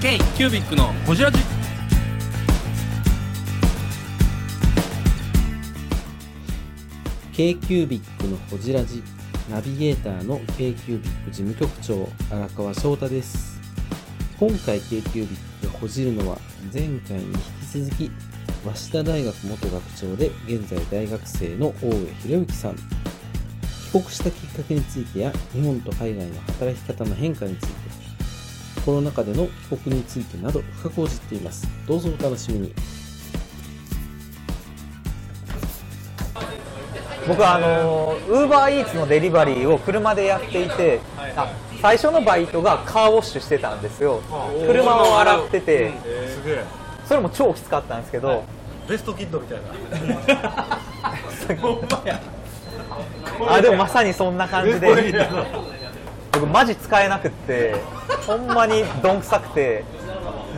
K キュービックのホジラジ。k q u b i c のほじラジ。ナビゲーターの k q u b i c 事務局長荒川翔太です。今回 k q u b i c がほじるのは前回に引き続き早稲田大学元学長で現在大学生の大江博之さん。帰国したきっかけについてや日本と海外の働き方の変化についてコロナ禍での帰国についてなど深く報じっています。どうぞお楽しみに。僕はあのウーバーイーツのデリバリーを車でやっていて、あ最初のバイトがカーウォッシュしてたんですよ。車を洗ってて。すげえ。それも超きつかったんですけど、ベストキッドみたいな。あでもまさにそんな感じで僕マジ使えなくってほんまにどんくさくて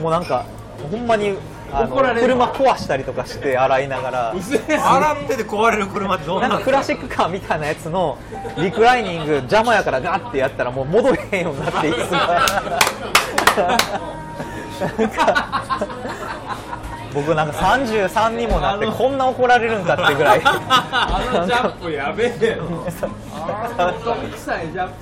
もうなんかほんまにあの車壊したりとかして洗いながら。洗ってて壊れる車ってどんなんなかクラシックカーみたいなやつのリクライニング邪魔やからガッてやったらもう戻れへんようになっていつが なんか僕なんか33にもなってこんな怒られるんかってぐらい。あのジャンプやべえよ。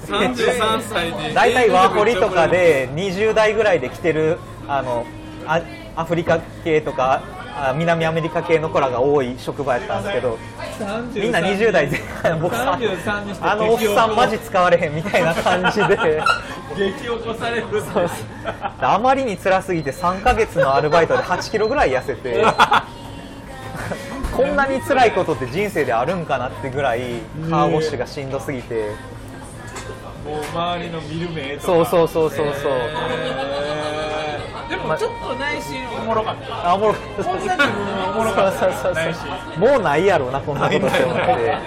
33歳で。大体ワーホリとかで20代ぐらいで来てるあのあアフリカ系とかあ南アメリカ系の子らが多い職場やったんですけどみんな20代前半僕さ33にしてあのおっさんマジ使われへんみたいな感じで。激起こされる。そうですあまりに辛すぎて3ヶ月のアルバイトで8キロぐらい痩せて こんなに辛いことって人生であるんかなってぐらいカーウォッシュがしんどすぎて。もう周りの見る目とか。そうそうそうそうそう。へーでもちょっと内心おもろかった。あおもろこんな自分はおもろかったそうそうそうもうないやろうなこんなことって思って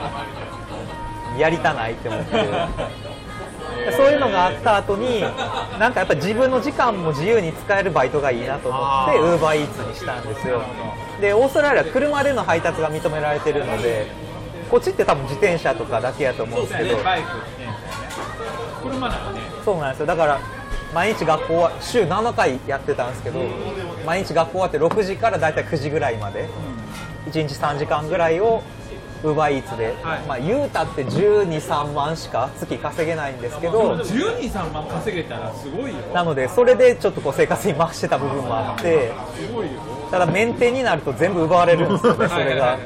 やりたないって思って そういうのがあった後になんかやっぱ自分の時間も自由に使えるバイトがいいなと思ってウーバーイーツにしたんですよ。でオーストラリアは車での配達が認められてるのでこっちって多分自転車とかだけやと思うんですけど。そうなんですよ。だから毎日学校は週7回やってたんですけど毎日学校終わって6時から大体9時ぐらいまで1日3時間ぐらいをウーバーイーツで、はい。まあ言うたって1 2 3万しか月稼げないんですけど123万稼げたらすごいよ。なのでそれでちょっとこう生活に回してた部分もあってただメンテになると全部奪われるんですよねそれが。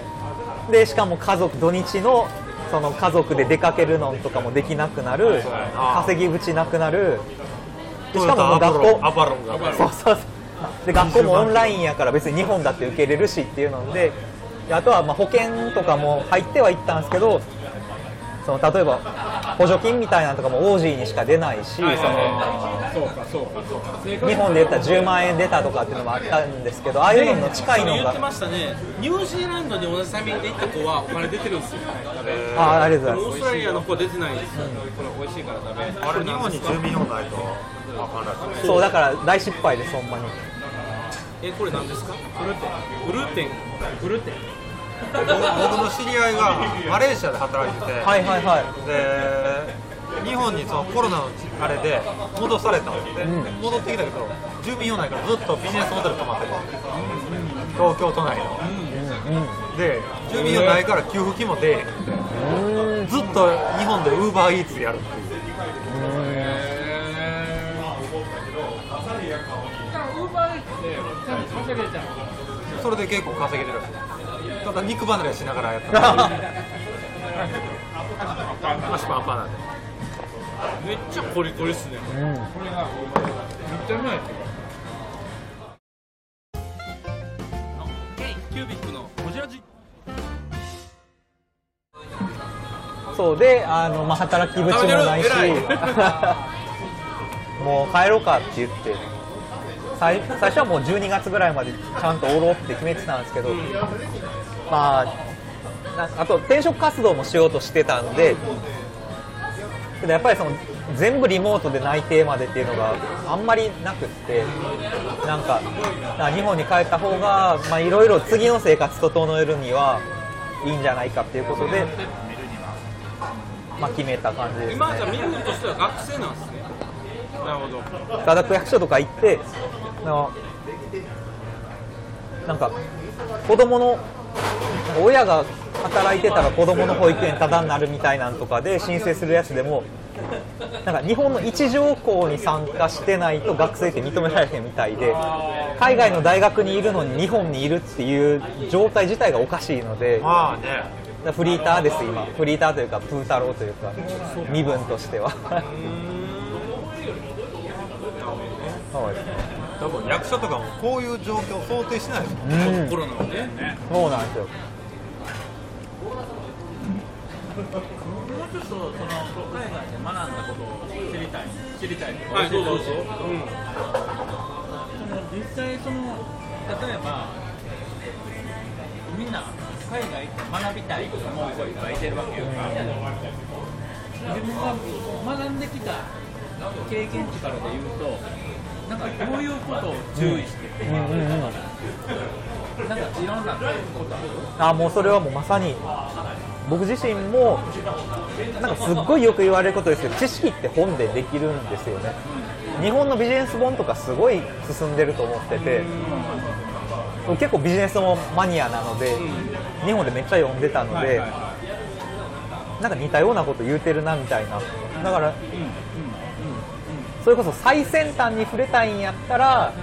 でしかも家族土日のその家族で出かけるのとかもできなくなる稼ぎ口なくなるでしかももう学校。アパロン。が。そうそうそう。で学校もオンラインやから別に日本だって受けれるしっていうのでであとはまあ保険とかも入ってはいったんですけどその例えば補助金みたいなのとかもオージーにしか出ないし、日本で言ったら10万円出たとかっていうのもあったんですけどああいうのの近いのが。それ言ってましたね。ニュージーランドに同じタイミングで行った子はお金出てるんですよ。あありがとうございオーストラリアの子は出てないんですよ。これ美味しいから食べあれ日本に住民用ないとそうだから大失敗ですほんまに。えこれ何ですか？フルテン。フルテン。フルテン僕僕の知り合いがマレーシアで働いてて、はいはいはい。で日本にそのコロナのあれで戻されたんで、うん。戻ってきたけど住民用ないからずっとビジネスホテル泊まってる東京都内の、で住民用ないから給付金も出えへんずっと日本でウーバーイーツやるっていう。ウーバーイーツでちゃんと稼げちゃうそれで結構稼げてるらしいただ肉離れしながらやった。ら足パンパンなんでめっちゃコリコリっすねこれがめっちゃうまいキュービックのホジラジそうであの、まあ、働き口もないしいもう帰ろうかって言って最最初はもう12月ぐらいまでちゃんとおろうって決めてたんですけど、まあなあと転職活動もしようとしてたんでけどやっぱりその全部リモートで内定までっていうのがあんまりなくってなんか日本に帰った方がまあいろいろ次の生活整えるにはいいんじゃないかっていうことで、まあ、決めた感じですね。今じゃ身分としては学生なんですね。なるほど。ただ区役所とか行ってあのなんか子供の親が働いてたら子供の保育園タダになるみたいなんとかで申請するやつでもなんか日本の一条校に参加してないと学生って認められへんみたいで海外の大学にいるのに日本にいるっていう状態自体がおかしいのでフリーターです今。フリーターというかプー太郎というか身分としては。そうですね多分役所とかもこういう状況を想定しないですもんうん。コロナはね。そうなんですよ。もうちょっとその海外で学んだことを知りたい知りたいとか。はいそうそう。そう、その実際その例えばみんな海外行って学びたいと思う子いっぱいいてるわけよ、自分が学んできた経験値からで言うとなんかどういうことを注意して、うんうんうんなんかいろんなことあるあもうそれはもうまさに僕自身もなんかすっごいよく言われることですけど知識って本でできるんですよね。日本のビジネス本とかすごい進んでると思ってて結構ビジネスもマニアなので日本でめっちゃ読んでたのでなんか似たようなこと言うてるなみたいな。だからそれこそ最先端に触れたいんやったら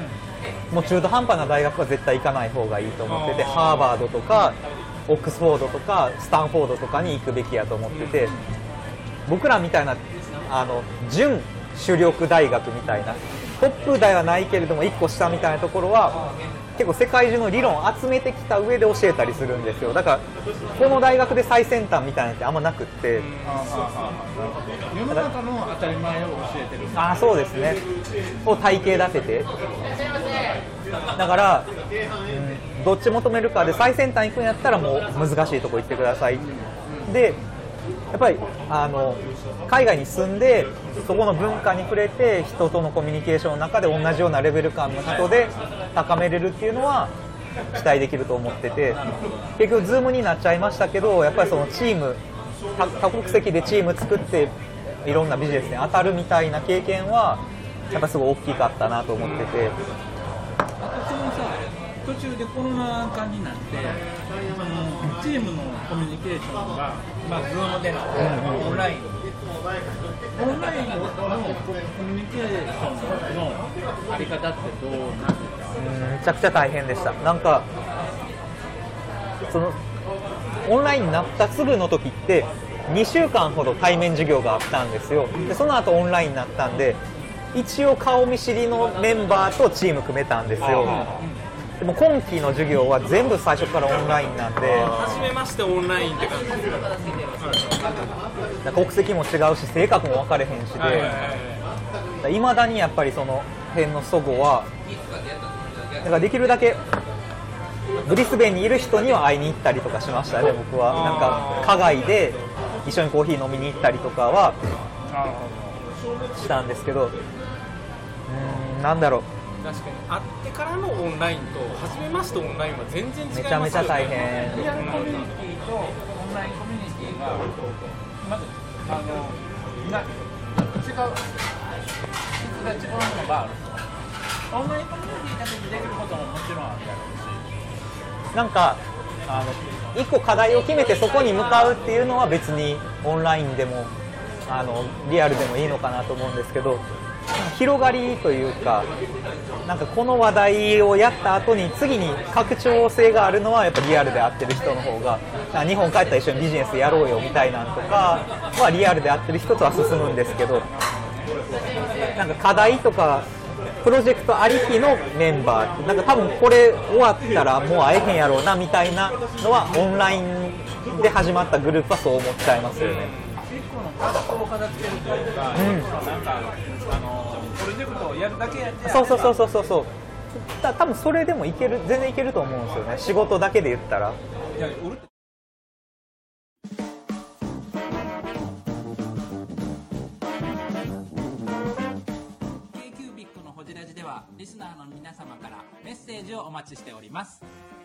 もう中途半端な大学は絶対行かない方がいいと思っててハーバードとかオックスフォードとかスタンフォードとかに行くべきやと思ってて僕らみたいなあの準主力大学みたいなトップではないけれども1個下みたいなところは結構世界中の理論を集めてきた上で教えたりするんですよ。だからこの大学で最先端みたいなのってあんまなくって。世の中の当たり前を教えてる。ああそうですね。を体系立てて。だから、うん、どっち求めるかで最先端行くんやったらもう難しいとこ行ってください。でやっぱりあの海外に住んでそこの文化に触れて人とのコミュニケーションの中で同じようなレベル感の人で高めれるっていうのは期待できると思ってて結局 Zoom になっちゃいましたけどやっぱりそのチーム多国籍でチーム作っていろんなビジネスに当たるみたいな経験はやっぱすごい大きかったなと思ってて。あとそのさ途中でコロナ禍になってそのチームのコミュニケーションがまあ Zoom でのオンライン。オンラインのコミュニケーションのあり方ってどうなんですか？うんめちゃくちゃ大変でした。なんかそのオンラインになったすぐの時って2週間ほど対面授業があったんですよ。でその後オンラインになったんで一応顔見知りのメンバーとチーム組めたんですよでも今期の授業は全部最初からオンラインなんで。初めましてオンラインって感じです国籍も違うし性格も分かれへんしで。いまだにやっぱりその辺の祖母はだからできるだけブリスベンにいる人には会いに行ったりとかしましたね僕は。なんか課外で一緒にコーヒー飲みに行ったりとかはしたんですけど。うーんなんだろう確かに。会ってからのオンラインと初めましてオンラインは全然違いますよね。めちゃめちゃ大変リアルコミュニティとオンラインコミュニティがまずあのな違う質が違うのがあるオンラインコミュニティだけでできることももちろんあるやろうしなんかあの一個課題を決めてそこに向かうっていうのは別にオンラインでもあのリアルでもいいのかなと思うんですけど広がりというかなんかこの話題をやった後に次に拡張性があるのはやっぱリアルで会ってる人の方があ日本帰ったら一緒にビジネスやろうよみたいなんとかはリアルで会ってる人とは進むんですけどなんか課題とかプロジェクトありきのメンバーってなんか多分これ終わったらもう会えへんやろうなみたいなのはオンラインで始まったグループはそう思っちゃいますよね。一個のタスクを片付けるというか、んなんかあのプロジェクトをやるだけやってそうそうそうそうそうそう。た多分それでもいける全然いけると思うんですよね。仕事だけで言ったら。いやはリスナーの皆様からメッセージをお待ちしております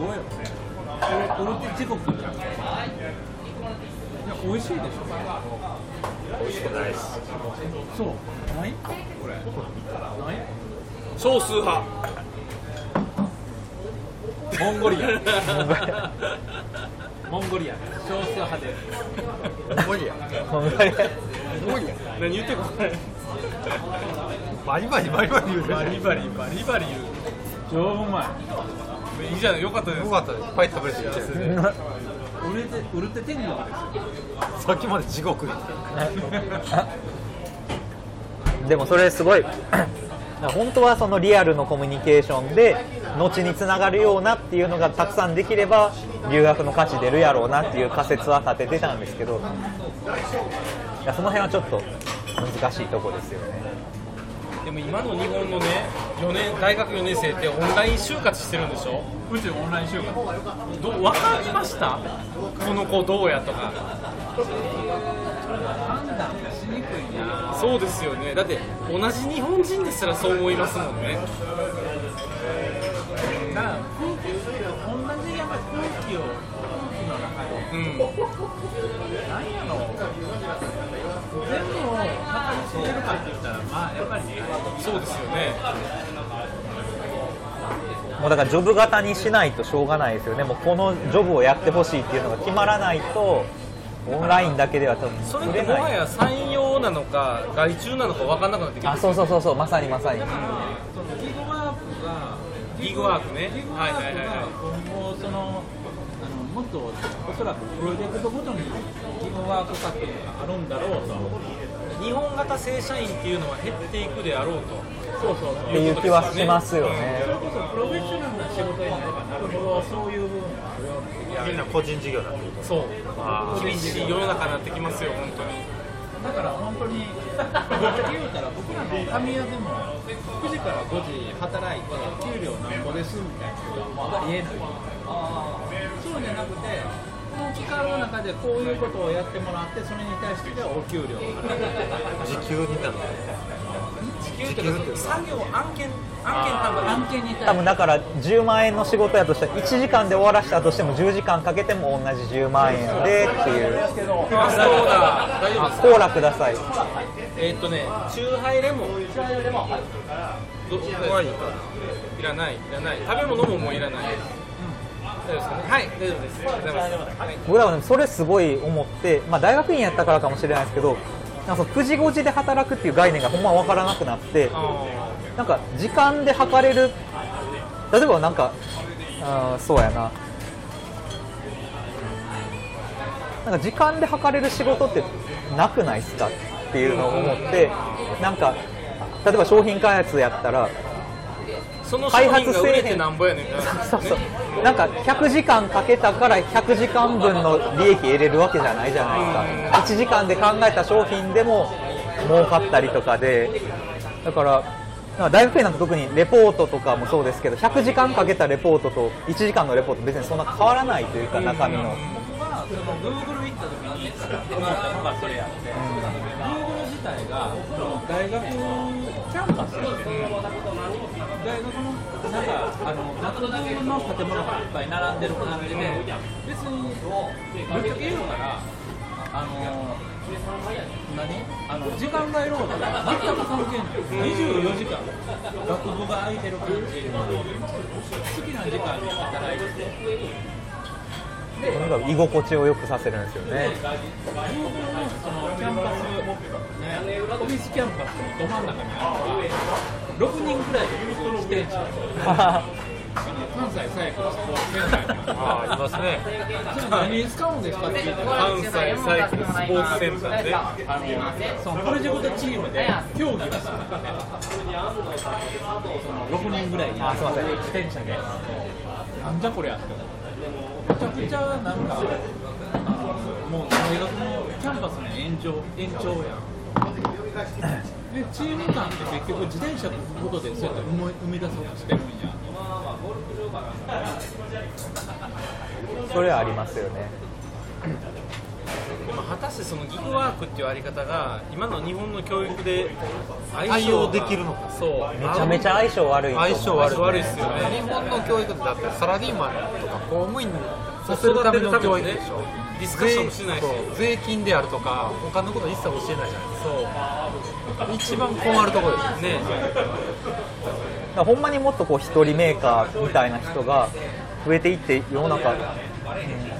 俺ってどうやろ俺俺って時刻いや美味しいでしょ美味しくないっす。そうないこれない少数派モンゴリアモンゴリア少数派でほんまに何言ってるか分からないバリバリバリバリ言うバリバリバリバリ言う超うまいいいじゃないよかったです。よかったです。いっぱい食べれて売れて売れて天国ですよ。さっきまで地獄。でもそれすごい。本当はそのリアルのコミュニケーションで後につながるようなっていうのがたくさんできれば留学の価値出るやろうなっていう仮説は立ててたんですけどいやその辺はちょっと難しいとこですよねでも今の日本のね4年大学4年生ってオンライン就活してるんでしょ？うちオンライン就活。ど分かりました？この子どうやとか。判断がしにくいな。そうですよね。だって同じ日本人ですらそう思いますもんね。だから空気同じやっぱ空気を空気の中で。うん。何やろ全部をしてるかって言ったらまあやっぱりねそうですよね。もうだからジョブ型にしないとしょうがないですよね。もうこのジョブをやってほしいっていうのが決まらないとオンラインだけでは多分それっ作れない。てもはや採用なのか外注なのか分かんなくなってきあますそうそうそうそう。まさにまさに。そのギグワークがギグワークね。ギグワークがはいはいはいはい。今後そのあのもっとおそらくプロジェクトごとにギグワーク活動があるんだろうと日本型正社員っていうのは減っていくであろうと。そうそうっていう気はしますよね。それこそプロフェッショナルな仕事になればなるほどそういう。部分があるような気がみんな個人事業になってるそう。あ厳しい世の中になってきますよ本当に。だから本当に 言うたら僕らの神谷でも9時から5時働いて給料なんぼですみたいなことはありえない。そうじゃなくてこの期間の中でこういうことをやってもらってそれに対してお給料を払う。時給になる時給というか作業案件案件多分案件に対して多分だから10万円の仕事やとしたら1時間で終わらしたとしても10時間かけても同じ10万円でっていう。あそうだ。大丈夫ですコーラください。えーっとねチューハイレモン。チューハイレモン。いらないいらない。食べ物ももういらない大丈夫ですかねはい大丈夫です。ありがとうございます。はい僕らはねそれすごい思って、まあ、大学院やったからかもしれないですけどなんかその9時5時で働くっていう概念がほんま分からなくなってあなんか時間で測れる例えばなんかあーそうやな。なんか時間で測れる仕事ってなくないっすかっていうのを思ってなんか例えば商品開発やったらーその商開品が売れてなんぼやねんな。そうそう。なんか100時間かけたから100時間分の利益得れるわけじゃないじゃないですか。1時間で考えた商品でも儲かったりとかで。だからなんか大学院なんか特にレポートとかもそうですけど100時間かけたレポートと1時間のレポート別にそんな変わらないというか中身の。僕はその Google 行った時に思ったのがそれやって、Google 自体がその大学キャンパス大学のなんかあの学部の建物がいっぱい並んでる感じで別にぶっちゃけ言うからあの何？あの時間外労働が全く関係ない24時間。学部が空いてる感じ。好きな時間に働いてて。とにかく居心地を良くさせるんですよね。オフィスキャンパスのど真ん中にあるのは6人くらいで自転車関西最古のスポーツセンターにああいますね。何に使うんですかって聞いたら関西サイクルスポーツセンターでそのプロジェクトチームで競技がするん。だねその6人ぐらい自転車で。なんじゃこりゃってめちゃくちゃなんかもう大学のキャンパスの延長延長やんでチーム間って結局自転車のことでそうやって生み出そうとしてるんやそれはありますよね。でも果たしてそのギグワークっていうあり方が今の日本の教育で対応できるのかそう。めちゃめちゃ相性悪い相性悪い悪いっすよね。日本の教育ってだってサラリーマンとか公務員させるための教育でしょ。ディスカッションもしないし。そう。税金であるとか他のこと一切教えないじゃないですか。一番困るところですよね。だからほんまにもっとこう一人メーカーみたいな人が増えていって世の中、うん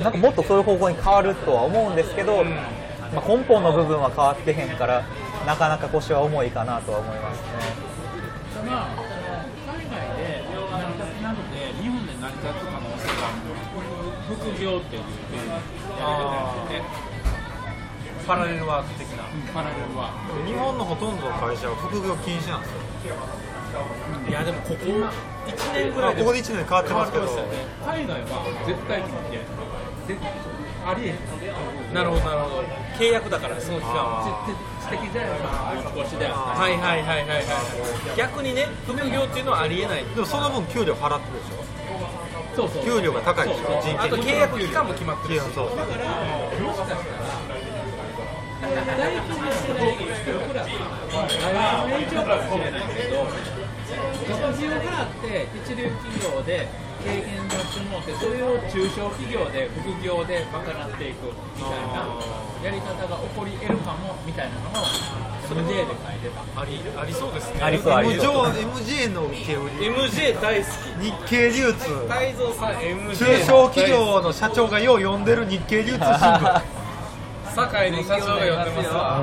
なんかもっとそういう方向に変わるとは思うんですけど、まあ、根本の部分は変わってへんからなかなか腰は重いかなとは思いますね。まあ、海外で成り立つなくて、日本で成り立つ可能性がある副業っていうやり方パラレルワーク的な。パラレルは。日本のほとんどの会社は副業禁止なんですよいやでもここ1年ぐらいここで1年変わってますけど。海外は絶対絶ありえ。なるほどなるほど。契約だからその期間は。あ知的じゃないか、持ち越しであったはいはいはいはいはい。逆にね副業っていうのはありえない。でもその分給料払ってるでしょ。そうそう。給料が高いでしょ人件あと契約期間も決まってるし。そう。だから、もしかしたら、大企業で僕らが大学の延長かもしれないけど、学費を払って一流企業で経験出してもらって、それを中小企業で副業で賄っていくみたいなやり方が起こり得るかもみたいなのを MJ で書いてた。ありありそうですね。ありそうありそう。上 MJ の受け売り。MJ 大好日経流通。き泰造さん MJ 中小企業の社長がよう読んでる日経流通新聞。堺の社長が呼んでますわ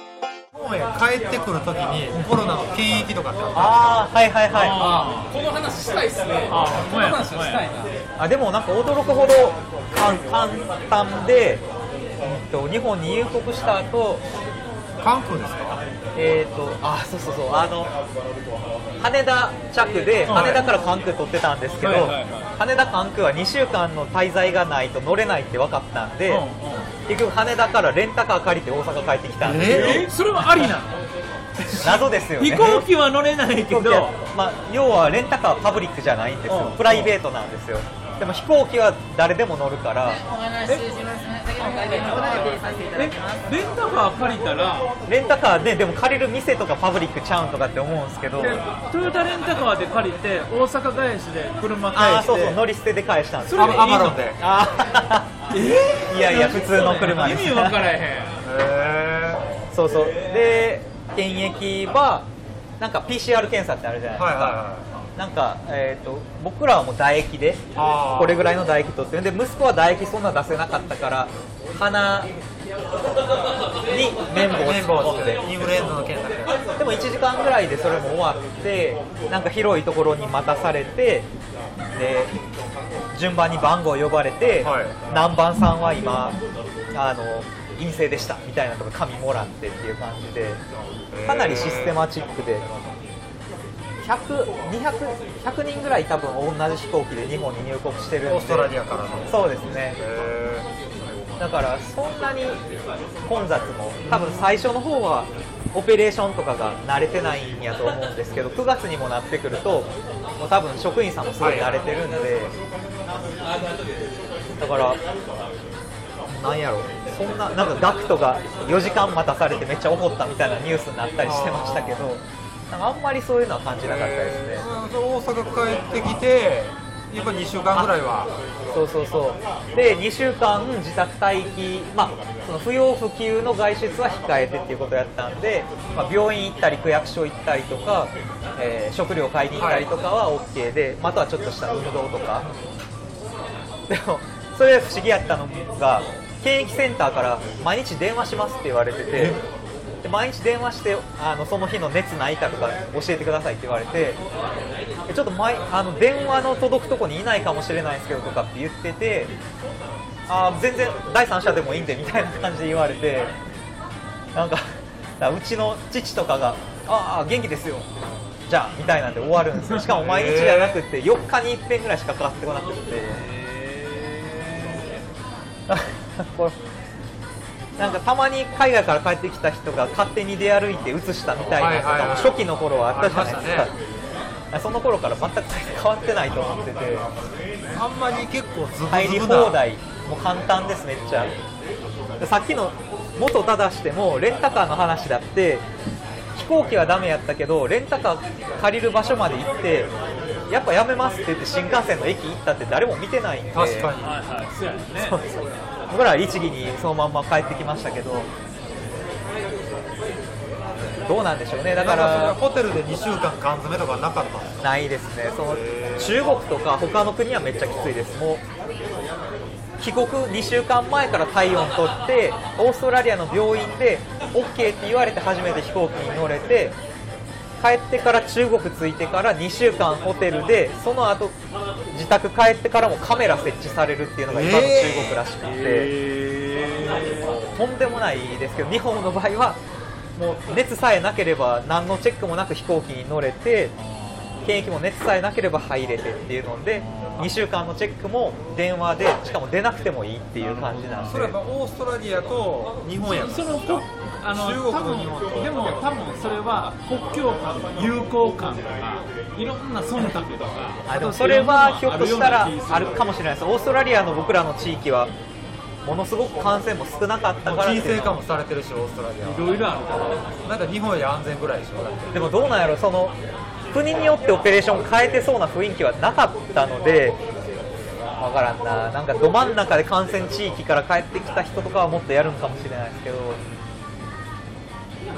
本へ帰ってくるときにコロナの検疫とかってあっああはいはいはい。この話したいっすね。あこの話はしたいなあでもなんか驚くほど簡簡単で、うんと、日本に入国した後た関空ですか？えー、とあそうそうそうあの羽田着で羽田から関空取ってたんですけど、はいはいはい。羽田関空は2週間の滞在がないと乗れないって分かったんで、うんうん。結局羽田からレンタカー借りて大阪帰ってきたんですよ、えそれはありなの？謎ですよね。飛行機は乗れないけど。まあ、要はレンタカーはパブリックじゃないんですよ、うん。プライベートなんですよでも飛行機は誰でも乗るから。えレンタカー借りたら。レンタカーででも借りる店とかパブリックちゃうんとかって思うんですけど。でトヨタレンタカーで借りて大阪返しで車返して。ああそうそう乗り捨てで返したんです。それでいいの？アマロンで。あー。いやいや普通の車です。意味分からへん。へそうそう。で検疫はなんか PCR 検査ってあるじゃないですか、はいはいはなんか、えー、と僕らはもう唾液でこれぐらいの唾液取ってる。で息子は唾液そんな出せなかったから鼻に綿棒を綿棒を突っ込んでインフルエンザの検査でも1時間ぐらいでそれも終わってなんか広いところに待たされてで順番に番号呼ばれて、はい。何番さんは今あの陰性でした。みたいなとか紙もらってっていう感じでかなりシステマチックで100、200 100人ぐらい多分同じ飛行機で日本に入国してるんで。オーストラリアからの。そうですね。へだからそんなに混雑も多分最初の方はオペレーションとかが慣れてないんやと思うんですけど9月にもなってくるともう多分職員さんもすごい慣れてるんで。だからなんやろ。そんななんかガクトが4時間待たされてめっちゃ怒ったみたいなニュースになったりしてましたけどあんまりそういうのは感じなかったですね、えー。大阪帰ってきてやっぱ2週間ぐらいは。そうそうそう。で2週間自宅待機、まあ、その不要不急の外出は控えてっていうことをやったんで、まあ、病院行ったり区役所行ったりとか、えー食料買いに行ったりとかは OK で、まあ、あとはちょっとした運動とか。でもそれ不思議やったのが検疫センターから毎日電話しますって言われててで毎日電話してあのその日の熱ないかとか教えてくださいって言われてでちょっと前あの電話の届くとこにいないかもしれないですけどとかって言っててあー全然第三者でもいいんでみたいな感じで言われてなんかうちの父とかが「ああ元気ですよ」じゃあみたいなんで終わるんですよ。しかも毎日じゃなくて4日に1遍ぐらいしかかかってこなくて なんかたまに海外から帰ってきた人が勝手に出歩いて移したみたいなとかも初期の頃はあったじゃないですか、その頃から全く変わってないと思ってて。あんまり結構ズブズブな。入り放題もう簡単ですめっちゃ。でさっきの元正してもレンタカーの話だって飛行機はダメやったけどレンタカー借りる場所まで行ってやっぱやめますって言って新幹線の駅行ったって誰も見てないんで。確かに。はいはい。そうやね。そうそう僕らは律儀にそのまんま帰ってきましたけどどうなんでしょうね。だかららホテルで2週間缶詰とかなかったないですね。その中国とか他の国はめっちゃきついです。もう帰国2週間前から体温取ってオーストラリアの病院で OK って言われて初めて飛行機に乗れて帰ってから中国着いてから2週間ホテルでその後自宅帰ってからもカメラ設置されるっていうのが今の中国らしくて、とんでもないですけど日本の場合はもう熱さえなければ何のチェックもなく飛行機に乗れて検疫も熱さえなければ入れてっていうので2週間のチェックも電話でしかも出なくてもいいっていう感じなんで。それはやっぱオーストラリアと日本や。そあの中国でも多分それは国境間の友好感とかいろんな忖度とかあでもそれはひょっとしたらあるかもしれないです。オーストラリアの僕らの地域はものすごく感染も少なかったからっていうのは。金星化もされてるしオーストラリアは。いろいろあるから。なんか日本より安全ぐらいでしょでもどうなんやろその国によってオペレーション変えてそうな雰囲気はなかったので分からんな。なんかど真ん中で感染地域から帰ってきた人とかはもっとやるのかもしれないですけど。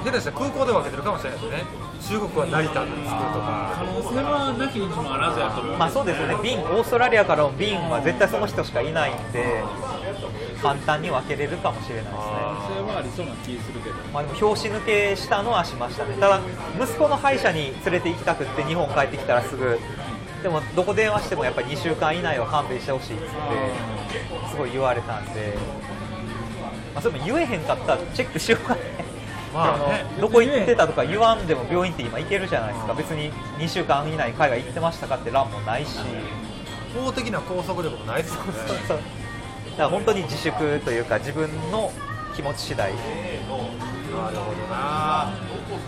下手したら空港で分けてるかもしれないですね。中国は成田で作るとか。可能性はなきにしもあらずやと思うまあそうですよね。便オーストラリアからの便は絶対その人しかいないんで簡単に分けれるかもしれないですね。可能性はありそうな気するけど。まあ、でも拍子抜けしたのはしましたね。ただ息子の歯医者に連れて行きたくって日本帰ってきたらすぐでもどこ電話してもやっぱり2週間以内は勘弁してほしいってすごい言われたんで、まあ、それも言えへんかったらチェックしようかねまあね。どこ行ってたとか言わんでも病院って今行けるじゃないですか。別に2週間以内海外行ってましたかって欄もないし。法的な拘束力もないですもんね。そうそうだから本当に自粛というか自分の気持ち次第。なるほどな。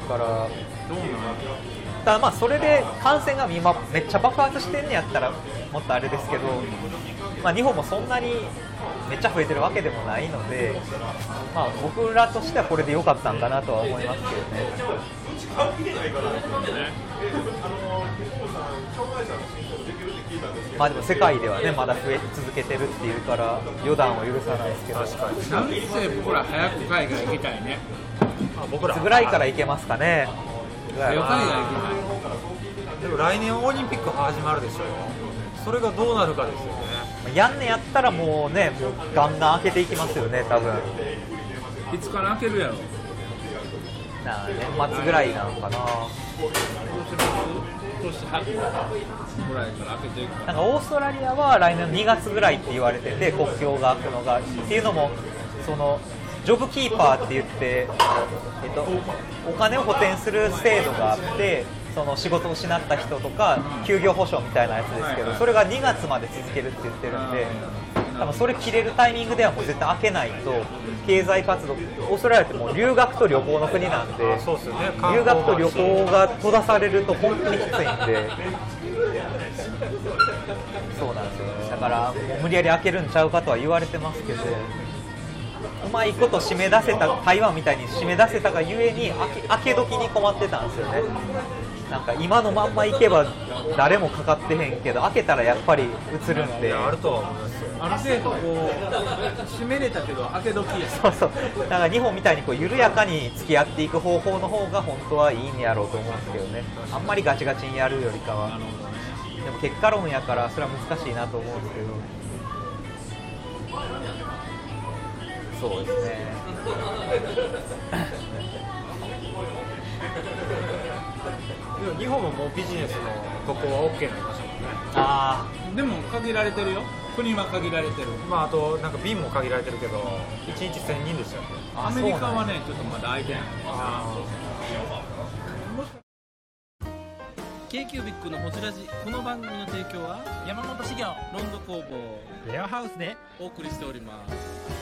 からただまあそれで感染が今めっちゃ爆発してんねやったらもっとあれですけど、まあ、日本もそんなにめっちゃ増えてるわけでもないので、まあ、僕らとしてはこれで良かったんかなとは思いますけどね。まあでも世界ではねまだ増え続けてるっていうから予断を許さないですけど。確かに。なんせ僕ら早く海外行きたいね。あ僕ら。いつぐらいから行けますかね。海外行きでも来年オリンピック始まるでしょそれがどうなるかですよねやんねやったらもうねもうガンガン開けていきますよね多分。たいいつから開けるやろ？なあ年末ぐらいなのかな。なんかオーストラリアは来年の2月ぐらいって言われてて国境が開くのがっていうのもそのジョブキーパーって言って、えっと、お金を補填する制度があってその仕事を失った人とか休業保障みたいなやつですけどそれが2月まで続けるって言ってるんで多分それ切れるタイミングではもう絶対開けないと経済活動オーストラリアってもう留学と旅行の国なんで留学と旅行が閉ざされると本当にきついんで。そうなんですよ。だからもう無理やり開けるんちゃうかとは言われてますけどうまいこと締め出せた台湾みたいに締め出せたがゆえに明け明け時に困ってたんですよねなんか今のまんまいけば誰もかかってへんけど開けたらやっぱり映るんで。あるとは思いますよ。ある程度こう締めれたけど開け時や。そうそう。だから日本みたいにこう緩やかに付き合っていく方法の方が本当はいいんやろうと思うんですけどね。あんまりガチガチにやるよりかは。でも結果論やからそれは難しいなと思うんですけど。そうですね 日本ももうビジネスのここは OK になりましたもんね。あでも限られてるよ。国は限られてる。まああとなんか便も限られてるけど1日1000人でしたよねあアメリカはねちょっとまだ空いてない。あ k q b i c のほじラジ。この番組の提供は山本資源ロンド工房。レアハウスで。お送りしております